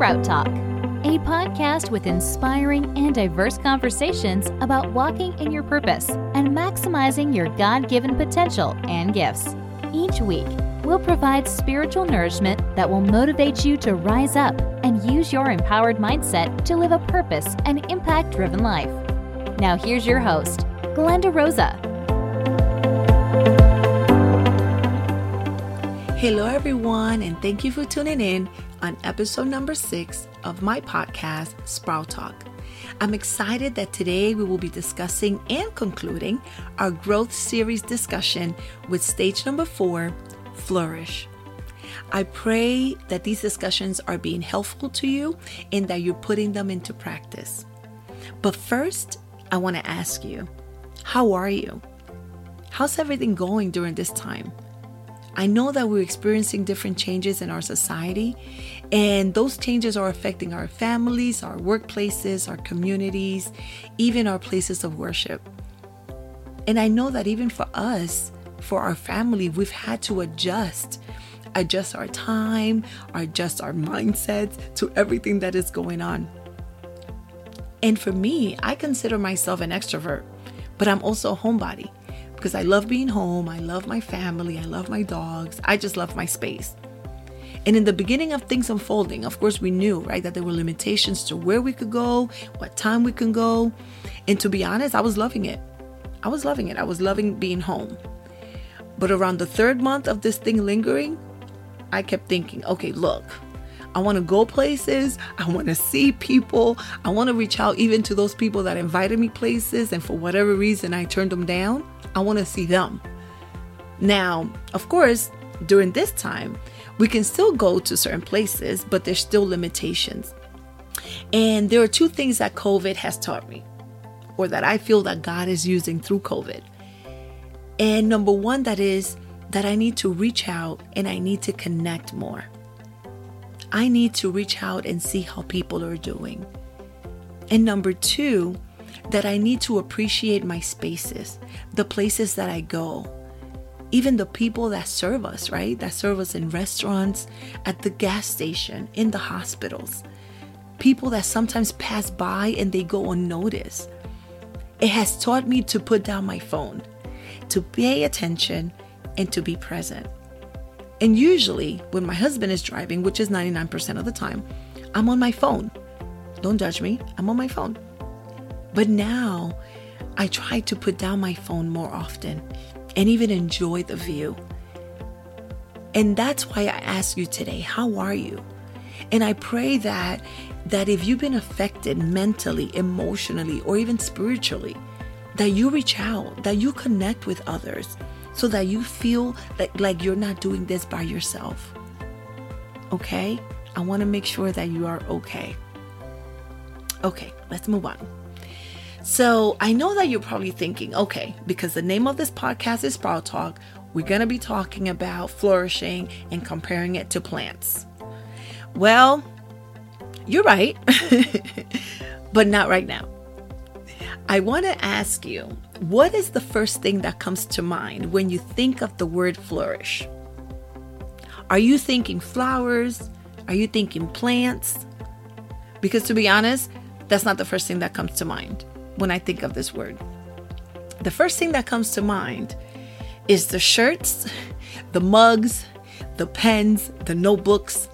Sprout Talk, a podcast with inspiring and diverse conversations about walking in your purpose and maximizing your God given potential and gifts. Each week, we'll provide spiritual nourishment that will motivate you to rise up and use your empowered mindset to live a purpose and impact driven life. Now, here's your host, Glenda Rosa. Hello, everyone, and thank you for tuning in on episode number six of my podcast, Sprout Talk. I'm excited that today we will be discussing and concluding our growth series discussion with stage number four Flourish. I pray that these discussions are being helpful to you and that you're putting them into practice. But first, I want to ask you how are you? How's everything going during this time? I know that we're experiencing different changes in our society, and those changes are affecting our families, our workplaces, our communities, even our places of worship. And I know that even for us, for our family, we've had to adjust, adjust our time, adjust our mindsets to everything that is going on. And for me, I consider myself an extrovert, but I'm also a homebody because I love being home. I love my family. I love my dogs. I just love my space. And in the beginning of things unfolding, of course, we knew, right, that there were limitations to where we could go, what time we can go. And to be honest, I was loving it. I was loving it. I was loving being home. But around the third month of this thing lingering, I kept thinking, okay, look, I want to go places. I want to see people. I want to reach out even to those people that invited me places. And for whatever reason, I turned them down. I want to see them. Now, of course, during this time, we can still go to certain places, but there's still limitations. And there are two things that COVID has taught me, or that I feel that God is using through COVID. And number one, that is that I need to reach out and I need to connect more. I need to reach out and see how people are doing. And number two, that I need to appreciate my spaces, the places that I go, even the people that serve us, right? That serve us in restaurants, at the gas station, in the hospitals. People that sometimes pass by and they go unnoticed. It has taught me to put down my phone, to pay attention, and to be present. And usually, when my husband is driving, which is 99% of the time, I'm on my phone. Don't judge me, I'm on my phone. But now I try to put down my phone more often and even enjoy the view. And that's why I ask you today, how are you? And I pray that that if you've been affected mentally, emotionally, or even spiritually, that you reach out, that you connect with others so that you feel like, like you're not doing this by yourself. Okay? I want to make sure that you are okay. Okay, let's move on. So I know that you're probably thinking, okay, because the name of this podcast is Sprout Talk, we're going to be talking about flourishing and comparing it to plants. Well, you're right, but not right now. I want to ask you, what is the first thing that comes to mind when you think of the word flourish? Are you thinking flowers? Are you thinking plants? Because to be honest, that's not the first thing that comes to mind when I think of this word. The first thing that comes to mind is the shirts, the mugs, the pens, the notebooks,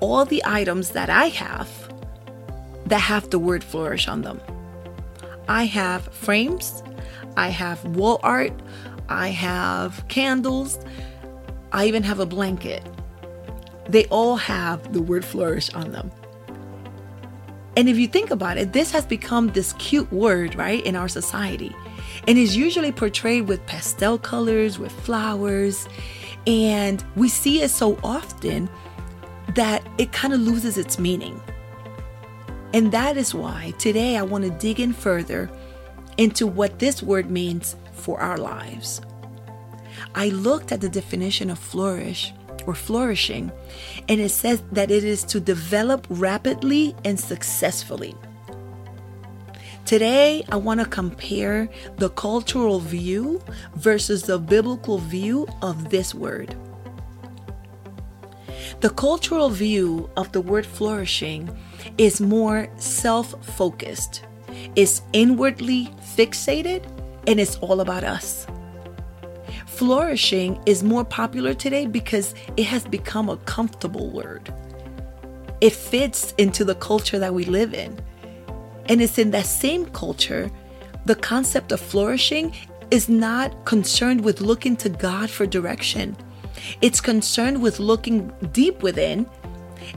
all the items that I have that have the word flourish on them. I have frames, I have wall art, I have candles, I even have a blanket. They all have the word flourish on them. And if you think about it, this has become this cute word, right, in our society. And is usually portrayed with pastel colors, with flowers. And we see it so often that it kind of loses its meaning. And that is why today I want to dig in further into what this word means for our lives. I looked at the definition of flourish or flourishing, and it says that it is to develop rapidly and successfully. Today, I want to compare the cultural view versus the biblical view of this word. The cultural view of the word flourishing is more self focused, it's inwardly fixated, and it's all about us. Flourishing is more popular today because it has become a comfortable word. It fits into the culture that we live in. And it's in that same culture, the concept of flourishing is not concerned with looking to God for direction. It's concerned with looking deep within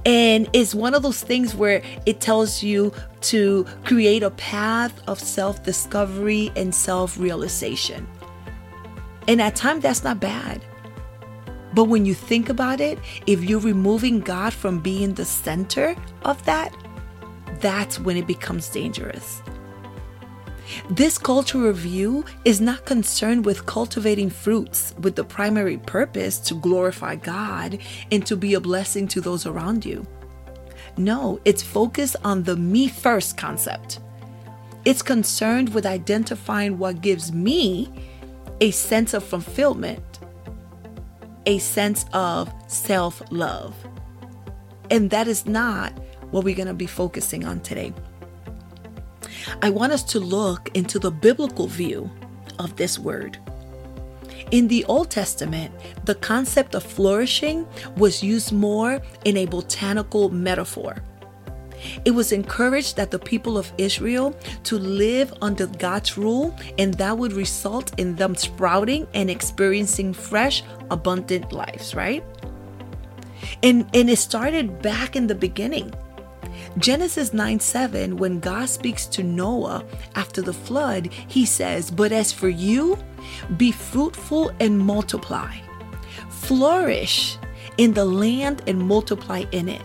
and it's one of those things where it tells you to create a path of self discovery and self realization. And at times, that's not bad. But when you think about it, if you're removing God from being the center of that, that's when it becomes dangerous. This cultural view is not concerned with cultivating fruits with the primary purpose to glorify God and to be a blessing to those around you. No, it's focused on the me first concept. It's concerned with identifying what gives me a sense of fulfillment, a sense of self love. And that is not what we're going to be focusing on today. I want us to look into the biblical view of this word. In the Old Testament, the concept of flourishing was used more in a botanical metaphor. It was encouraged that the people of Israel to live under God's rule, and that would result in them sprouting and experiencing fresh, abundant lives, right? And, and it started back in the beginning Genesis 9 7, when God speaks to Noah after the flood, he says, But as for you, be fruitful and multiply, flourish in the land and multiply in it.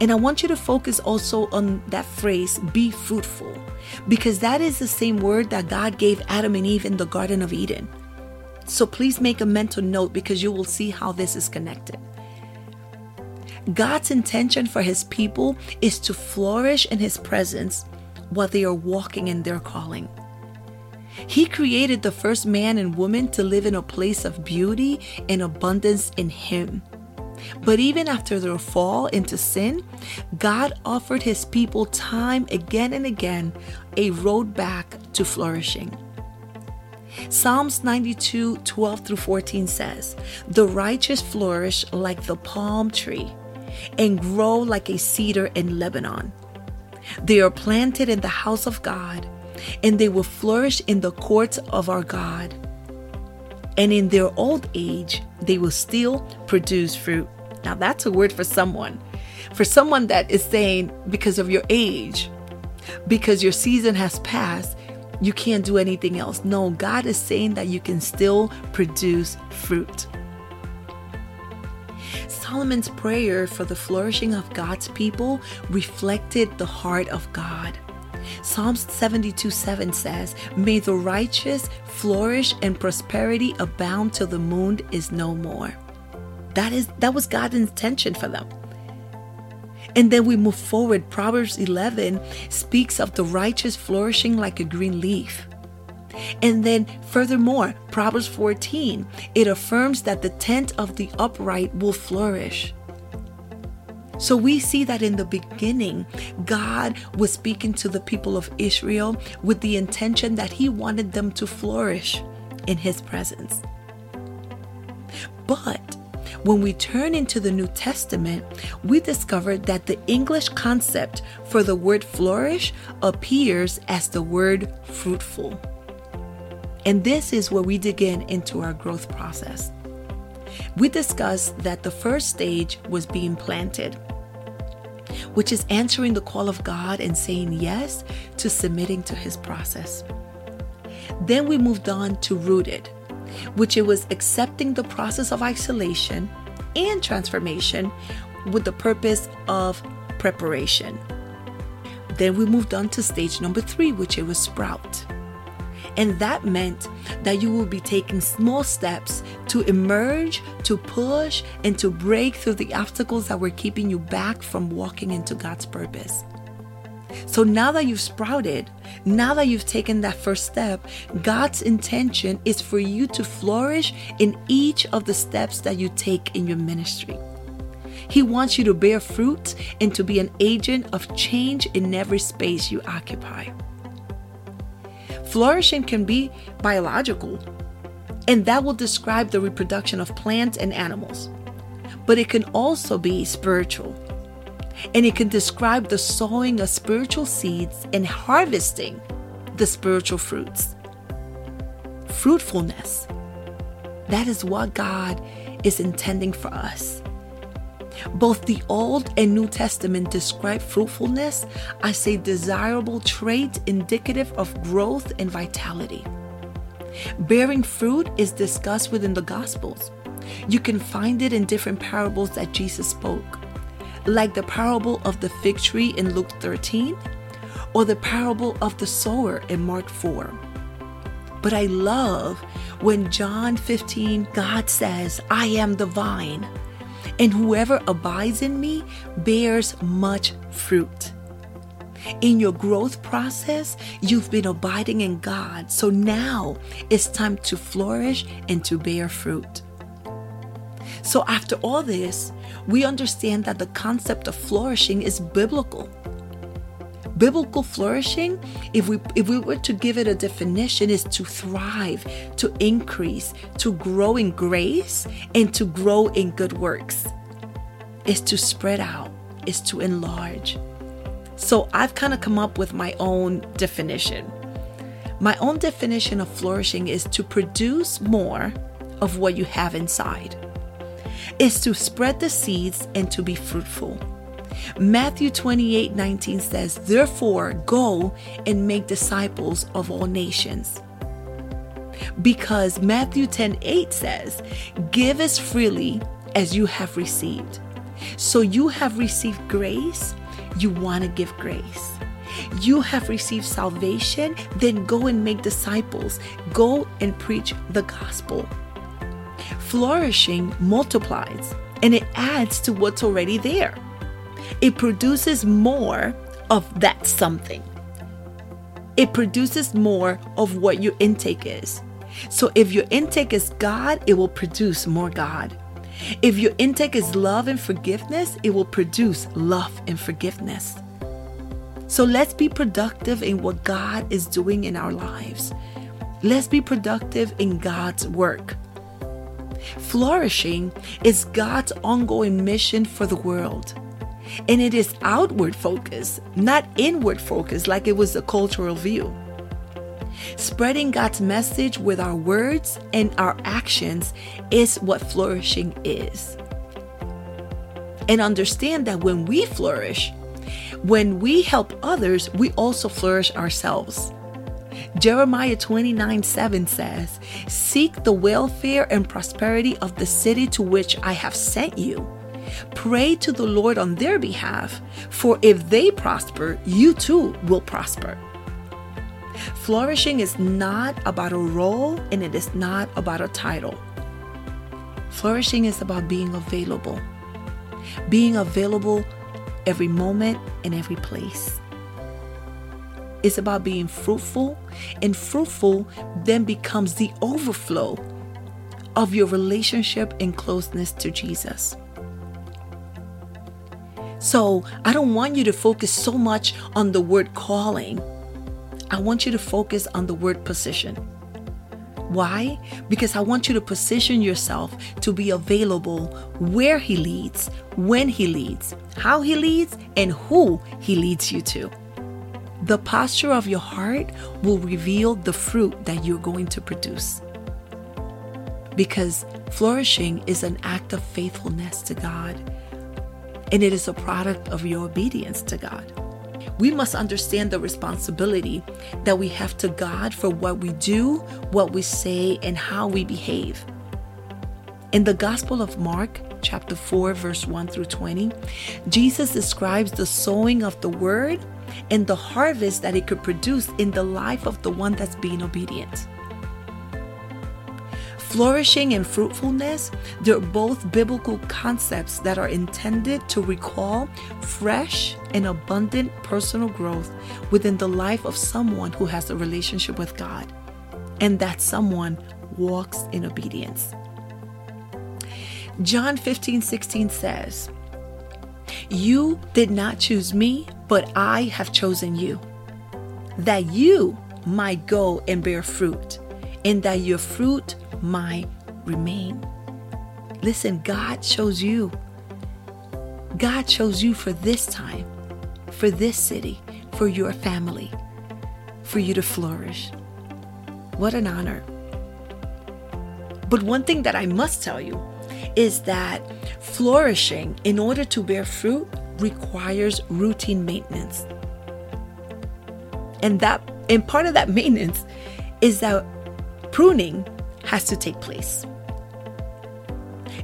And I want you to focus also on that phrase, be fruitful, because that is the same word that God gave Adam and Eve in the Garden of Eden. So please make a mental note because you will see how this is connected. God's intention for his people is to flourish in his presence while they are walking in their calling. He created the first man and woman to live in a place of beauty and abundance in him. But even after their fall into sin, God offered his people time again and again a road back to flourishing. Psalms 92 12 through 14 says, The righteous flourish like the palm tree and grow like a cedar in Lebanon. They are planted in the house of God, and they will flourish in the courts of our God. And in their old age, they will still produce fruit. Now, that's a word for someone. For someone that is saying, because of your age, because your season has passed, you can't do anything else. No, God is saying that you can still produce fruit. Solomon's prayer for the flourishing of God's people reflected the heart of God. Psalms 72 7 says, May the righteous flourish and prosperity abound till the moon is no more. That is that was God's intention for them. And then we move forward. Proverbs 11 speaks of the righteous flourishing like a green leaf. And then, furthermore, Proverbs 14, it affirms that the tent of the upright will flourish. So we see that in the beginning, God was speaking to the people of Israel with the intention that He wanted them to flourish in His presence. But when we turn into the New Testament, we discover that the English concept for the word flourish appears as the word fruitful. And this is where we dig in into our growth process. We discussed that the first stage was being planted, which is answering the call of God and saying yes to submitting to his process. Then we moved on to rooted, which it was accepting the process of isolation and transformation with the purpose of preparation. Then we moved on to stage number three, which it was sprout and that meant that you will be taking small steps to emerge, to push, and to break through the obstacles that were keeping you back from walking into God's purpose. So now that you've sprouted, now that you've taken that first step, God's intention is for you to flourish in each of the steps that you take in your ministry. He wants you to bear fruit and to be an agent of change in every space you occupy. Flourishing can be biological, and that will describe the reproduction of plants and animals. But it can also be spiritual, and it can describe the sowing of spiritual seeds and harvesting the spiritual fruits. Fruitfulness. That is what God is intending for us. Both the Old and New Testament describe fruitfulness as a desirable trait indicative of growth and vitality. Bearing fruit is discussed within the Gospels. You can find it in different parables that Jesus spoke, like the parable of the fig tree in Luke 13 or the parable of the sower in Mark 4. But I love when John 15, God says, I am the vine and whoever abides in me bears much fruit. In your growth process, you've been abiding in God, so now it's time to flourish and to bear fruit. So, after all this, we understand that the concept of flourishing is biblical. Biblical flourishing, if we if we were to give it a definition, is to thrive, to increase, to grow in grace, and to grow in good works. Is to spread out, is to enlarge. So I've kind of come up with my own definition. My own definition of flourishing is to produce more of what you have inside. Is to spread the seeds and to be fruitful. Matthew 28 19 says, Therefore, go and make disciples of all nations. Because Matthew 10 8 says, Give as freely as you have received. So you have received grace, you want to give grace. You have received salvation, then go and make disciples. Go and preach the gospel. Flourishing multiplies and it adds to what's already there it produces more of that something. It produces more of what your intake is. So if your intake is God, it will produce more God. If your intake is love and forgiveness, it will produce love and forgiveness. So let's be productive in what God is doing in our lives. Let's be productive in God's work. Flourishing is God's ongoing mission for the world. And it is outward focus, not inward focus like it was a cultural view. Spreading God's message with our words and our actions is what flourishing is. And understand that when we flourish, when we help others, we also flourish ourselves. Jeremiah 29 7 says, Seek the welfare and prosperity of the city to which I have sent you Pray to the Lord on their behalf, for if they prosper, you too will prosper. Flourishing is not about a role and it is not about a title. Flourishing is about being available, being available every moment and every place. It's about being fruitful, and fruitful then becomes the overflow of your relationship and closeness to Jesus. So I don't want you to focus so much on the word calling. I want you to focus on the word position. Why? Because I want you to position yourself to be available where He leads, when He leads, how He leads, and who He leads you to. The posture of your heart will reveal the fruit that you're going to produce. Because flourishing is an act of faithfulness to God and it is a product of your obedience to God. We must understand the responsibility that we have to God for what we do, what we say, and how we behave. In the Gospel of Mark, chapter 4, verse 1 through 20, Jesus describes the sowing of the word and the harvest that it could produce in the life of the one that's being obedient. Flourishing and fruitfulness, they're both biblical concepts that are intended to recall fresh and abundant personal growth within the life of someone who has a relationship with God, and that someone walks in obedience. John 15 16 says, You did not choose me, but I have chosen you, that you might go and bear fruit, and that your fruit might remain. Listen, God chose you. God chose you for this time, for this city, for your family, for you to flourish. What an honor. But one thing that I must tell you is that flourishing, in order to bear fruit, requires routine maintenance. And that and part of that maintenance is that pruning has to take place.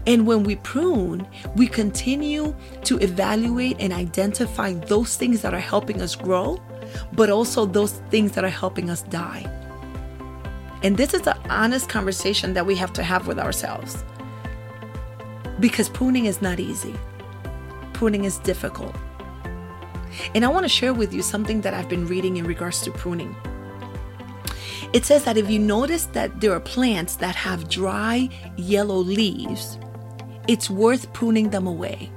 And when we prune, we continue to evaluate and identify those things that are helping us grow, but also those things that are helping us die. And this is an honest conversation that we have to have with ourselves. Because pruning is not easy, pruning is difficult. And I want to share with you something that I've been reading in regards to pruning. It says that if you notice that there are plants that have dry yellow leaves, it's worth pruning them away.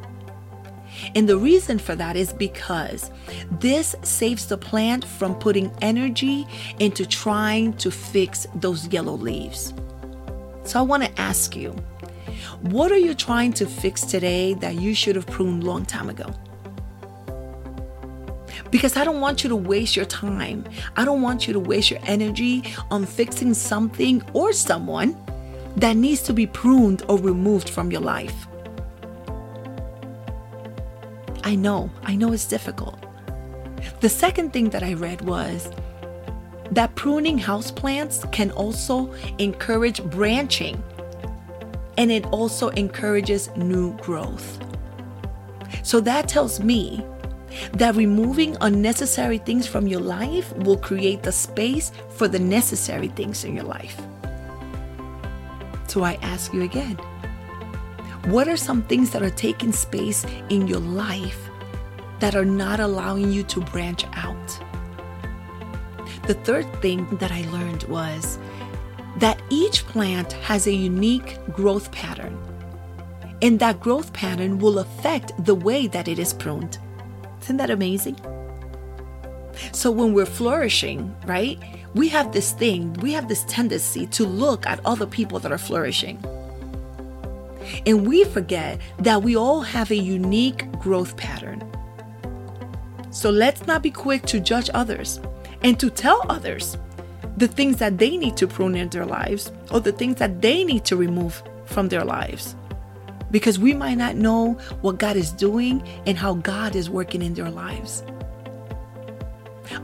And the reason for that is because this saves the plant from putting energy into trying to fix those yellow leaves. So I want to ask you, what are you trying to fix today that you should have pruned long time ago? Because I don't want you to waste your time. I don't want you to waste your energy on fixing something or someone that needs to be pruned or removed from your life. I know, I know it's difficult. The second thing that I read was that pruning houseplants can also encourage branching and it also encourages new growth. So that tells me that removing unnecessary things from your life will create the space for the necessary things in your life. So I ask you again what are some things that are taking space in your life that are not allowing you to branch out? The third thing that I learned was that each plant has a unique growth pattern, and that growth pattern will affect the way that it is pruned. Isn't that amazing? So when we're flourishing, right, we have this thing, we have this tendency to look at other people that are flourishing. And we forget that we all have a unique growth pattern. So let's not be quick to judge others and to tell others the things that they need to prune in their lives or the things that they need to remove from their lives because we might not know what God is doing and how God is working in their lives.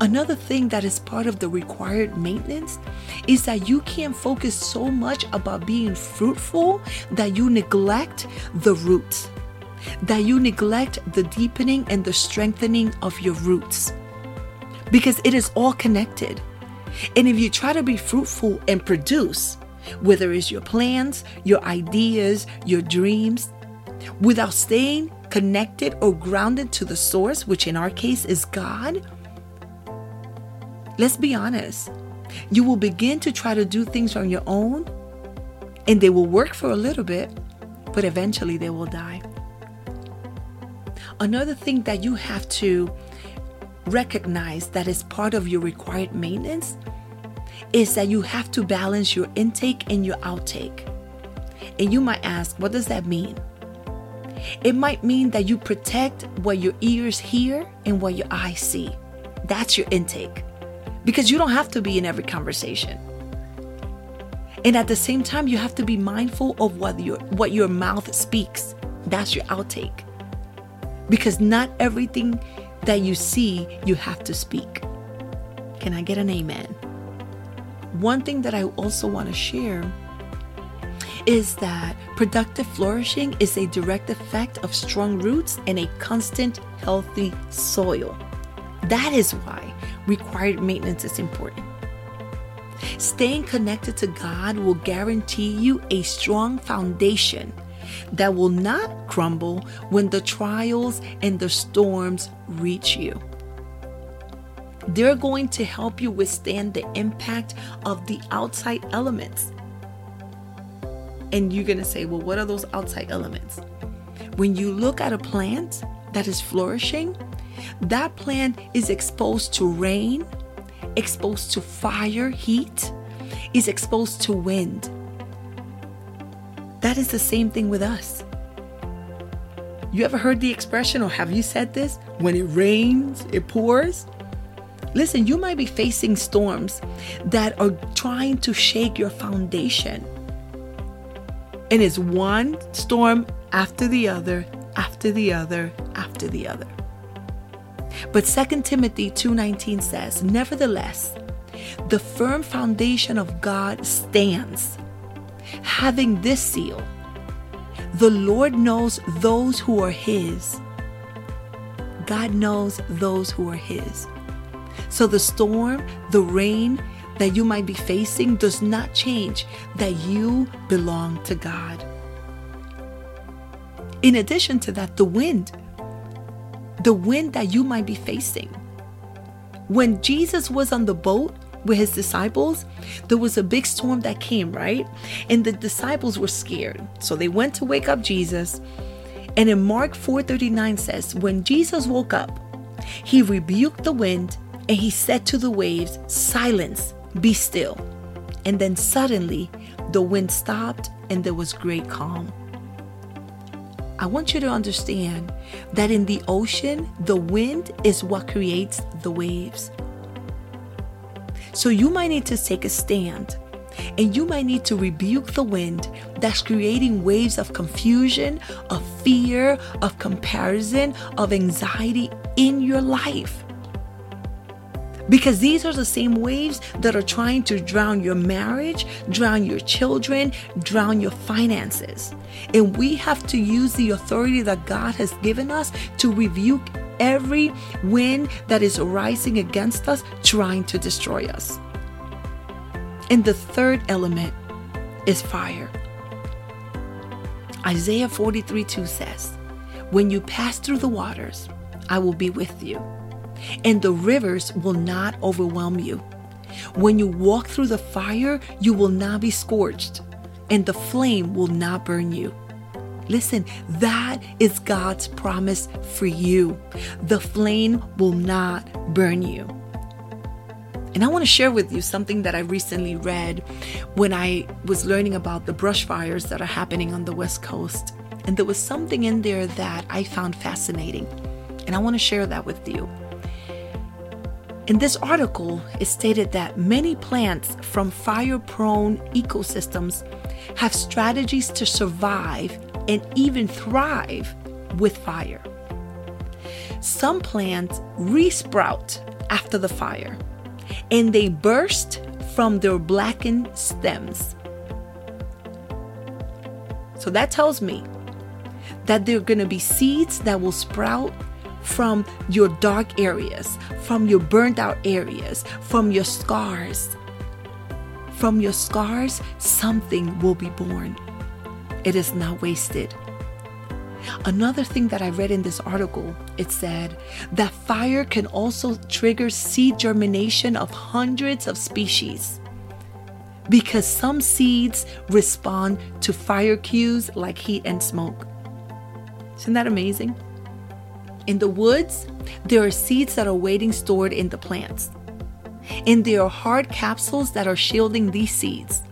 Another thing that is part of the required maintenance is that you can't focus so much about being fruitful that you neglect the roots, that you neglect the deepening and the strengthening of your roots, because it is all connected. And if you try to be fruitful and produce, whether it's your plans, your ideas, your dreams, without staying connected or grounded to the source, which in our case is God, let's be honest, you will begin to try to do things on your own and they will work for a little bit, but eventually they will die. Another thing that you have to recognize that is part of your required maintenance is that you have to balance your intake and your outtake. And you might ask, what does that mean? It might mean that you protect what your ears hear and what your eyes see. That's your intake. Because you don't have to be in every conversation. And at the same time, you have to be mindful of what your what your mouth speaks. That's your outtake. Because not everything that you see, you have to speak. Can I get an amen? One thing that I also want to share is that productive flourishing is a direct effect of strong roots and a constant, healthy soil. That is why required maintenance is important. Staying connected to God will guarantee you a strong foundation that will not crumble when the trials and the storms reach you. They're going to help you withstand the impact of the outside elements. And you're going to say, well, what are those outside elements? When you look at a plant that is flourishing, that plant is exposed to rain, exposed to fire, heat, is exposed to wind. That is the same thing with us. You ever heard the expression, or have you said this? When it rains, it pours. Listen, you might be facing storms that are trying to shake your foundation. And it's one storm after the other, after the other, after the other. But 2 Timothy 2:19 says, "Nevertheless, the firm foundation of God stands, having this seal: The Lord knows those who are his." God knows those who are his. So the storm, the rain that you might be facing does not change that you belong to God. In addition to that, the wind, the wind that you might be facing. When Jesus was on the boat with his disciples, there was a big storm that came, right? And the disciples were scared. So they went to wake up Jesus. And in Mark 4:39 says, when Jesus woke up, he rebuked the wind and he said to the waves, Silence, be still. And then suddenly the wind stopped and there was great calm. I want you to understand that in the ocean, the wind is what creates the waves. So you might need to take a stand and you might need to rebuke the wind that's creating waves of confusion, of fear, of comparison, of anxiety in your life. Because these are the same waves that are trying to drown your marriage, drown your children, drown your finances. And we have to use the authority that God has given us to rebuke every wind that is rising against us, trying to destroy us. And the third element is fire. Isaiah 43 2 says, When you pass through the waters, I will be with you and the rivers will not overwhelm you. When you walk through the fire, you will not be scorched, and the flame will not burn you. Listen, that is God's promise for you. The flame will not burn you. And I want to share with you something that I recently read when I was learning about the brush fires that are happening on the West Coast. And there was something in there that I found fascinating. And I want to share that with you. In this article, it stated that many plants from fire prone ecosystems have strategies to survive and even thrive with fire. Some plants resprout after the fire and they burst from their blackened stems. So that tells me that there are going to be seeds that will sprout from your dark areas, from your burnt out areas, from your scars. From your scars, something will be born. It is not wasted. Another thing that I read in this article, it said that fire can also trigger seed germination of hundreds of species because some seeds respond to fire cues like heat and smoke. Isn't that amazing? In the woods, there are seeds that are waiting stored in the plants. And there are hard capsules that are shielding these seeds.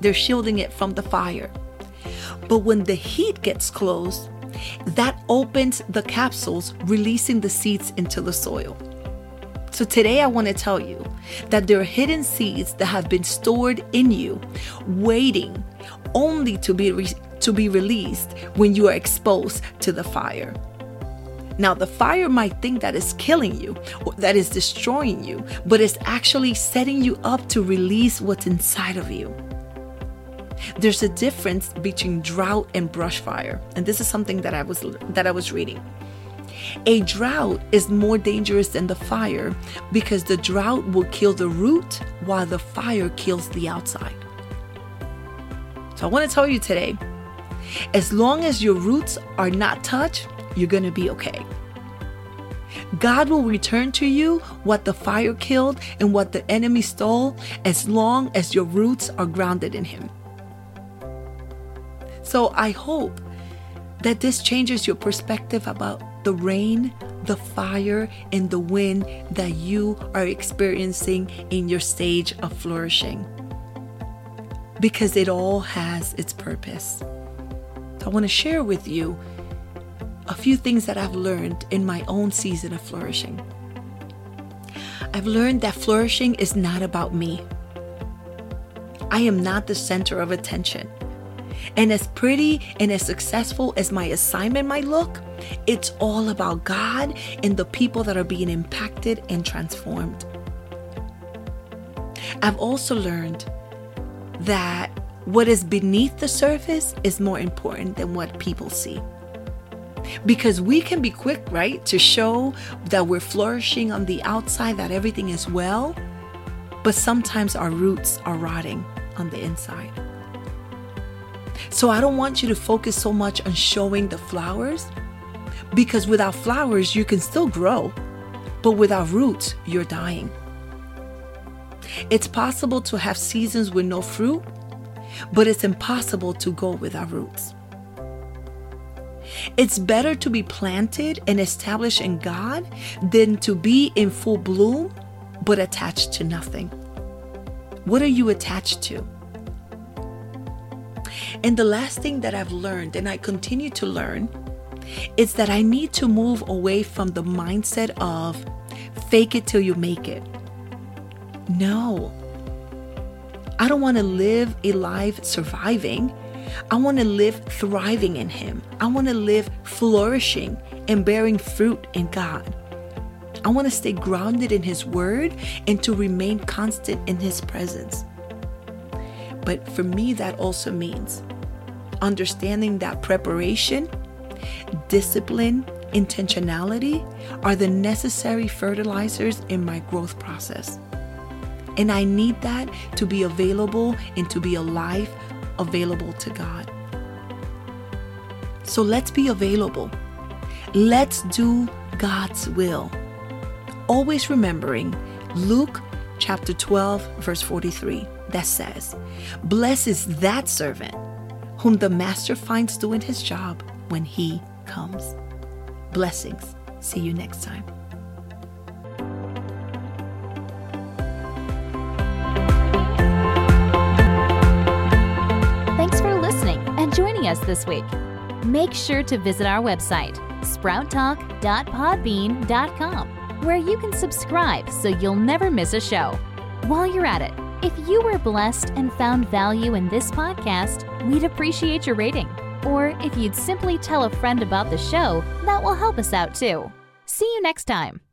They're shielding it from the fire. But when the heat gets close, that opens the capsules, releasing the seeds into the soil. So today I want to tell you that there are hidden seeds that have been stored in you, waiting only to be re- to be released when you are exposed to the fire. Now, the fire might think that is killing you, that is destroying you, but it's actually setting you up to release what's inside of you. There's a difference between drought and brush fire, and this is something that I was that I was reading. A drought is more dangerous than the fire because the drought will kill the root while the fire kills the outside. So I want to tell you today as long as your roots are not touched, you're going to be okay. God will return to you what the fire killed and what the enemy stole as long as your roots are grounded in Him. So I hope that this changes your perspective about the rain, the fire, and the wind that you are experiencing in your stage of flourishing. Because it all has its purpose. I want to share with you a few things that I've learned in my own season of flourishing. I've learned that flourishing is not about me. I am not the center of attention. And as pretty and as successful as my assignment might look, it's all about God and the people that are being impacted and transformed. I've also learned that what is beneath the surface is more important than what people see. Because we can be quick, right, to show that we're flourishing on the outside, that everything is well, but sometimes our roots are rotting on the inside. So I don't want you to focus so much on showing the flowers because without flowers, you can still grow, but without roots, you're dying. It's possible to have seasons with no fruit, but it's impossible to go without roots. It's better to be planted and established in God than to be in full bloom but attached to nothing. What are you attached to? And the last thing that I've learned, and I continue to learn, is that I need to move away from the mindset of fake it till you make it. No. I don't want to live a life surviving. I want to live thriving in Him. I want to live flourishing and bearing fruit in God. I want to stay grounded in His Word and to remain constant in His presence. But for me, that also means understanding that preparation, discipline, intentionality are the necessary fertilizers in my growth process. And I need that to be available and to be a life available to God. So let's be available. Let's do God's will. Always remembering Luke chapter 12, verse 43, that says, Blessed is that servant whom the master finds doing his job when he comes. Blessings. See you next time. Us this week. Make sure to visit our website, sprouttalk.podbean.com, where you can subscribe so you'll never miss a show. While you're at it, if you were blessed and found value in this podcast, we'd appreciate your rating. Or if you'd simply tell a friend about the show, that will help us out too. See you next time.